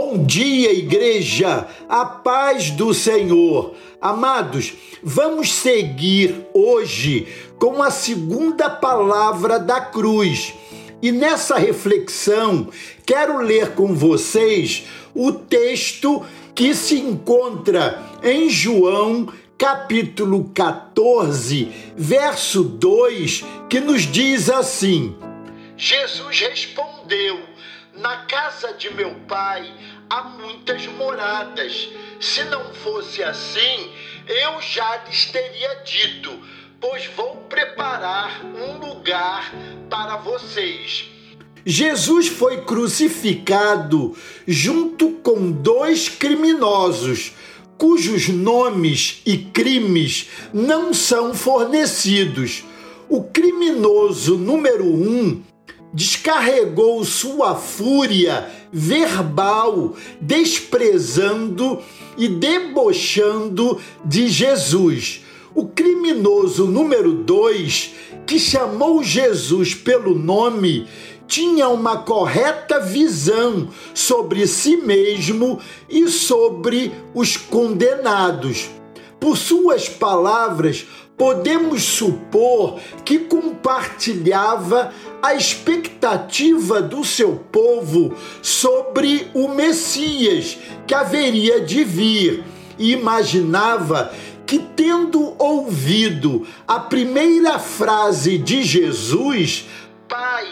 Bom dia, igreja, a paz do Senhor. Amados, vamos seguir hoje com a segunda palavra da cruz. E nessa reflexão, quero ler com vocês o texto que se encontra em João, capítulo 14, verso 2, que nos diz assim: Jesus respondeu na casa de meu pai há muitas moradas. Se não fosse assim, eu já lhes teria dito, pois vou preparar um lugar para vocês. Jesus foi crucificado junto com dois criminosos, cujos nomes e crimes não são fornecidos. O criminoso número um descarregou sua fúria verbal, desprezando e debochando de Jesus. O criminoso número dois, que chamou Jesus pelo nome, tinha uma correta visão sobre si mesmo e sobre os condenados. Por suas palavras, podemos supor que compartilhava a expectativa do seu povo sobre o Messias que haveria de vir. E imaginava que, tendo ouvido a primeira frase de Jesus, Pai,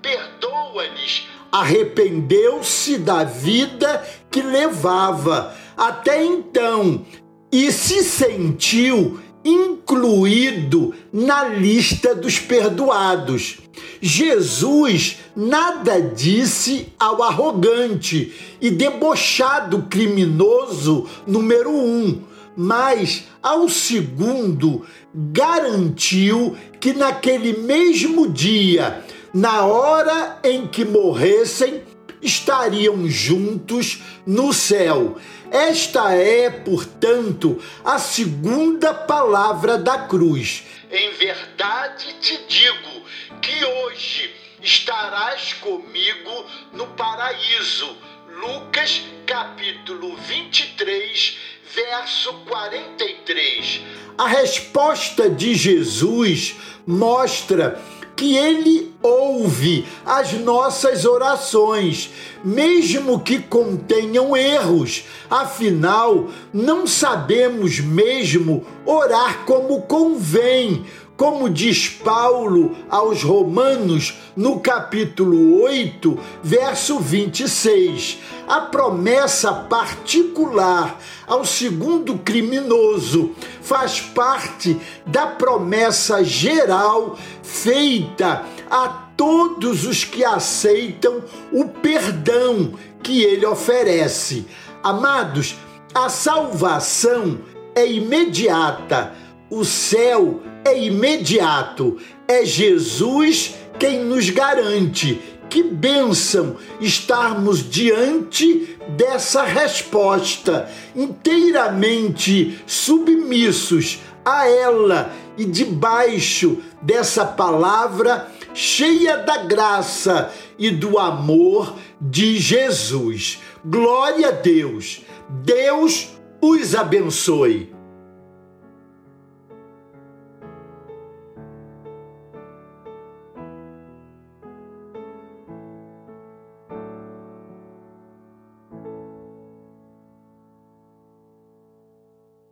perdoa-lhes, arrependeu-se da vida que levava. Até então e se sentiu incluído na lista dos perdoados. Jesus nada disse ao arrogante e debochado criminoso número um, mas ao segundo garantiu que naquele mesmo dia, na hora em que morressem, estariam juntos no céu. Esta é, portanto, a segunda palavra da cruz. Em verdade te digo que hoje estarás comigo no paraíso. Lucas capítulo 23, verso 43. A resposta de Jesus mostra que Ele ouve as nossas orações, mesmo que contenham erros. Afinal, não sabemos mesmo orar como convém como diz Paulo aos Romanos no capítulo 8, verso 26, a promessa particular ao segundo criminoso faz parte da promessa geral feita a todos os que aceitam o perdão que ele oferece. Amados, a salvação é imediata, o céu é imediato. É Jesus quem nos garante. Que bênção estarmos diante dessa resposta, inteiramente submissos a ela e debaixo dessa palavra cheia da graça e do amor de Jesus. Glória a Deus. Deus os abençoe.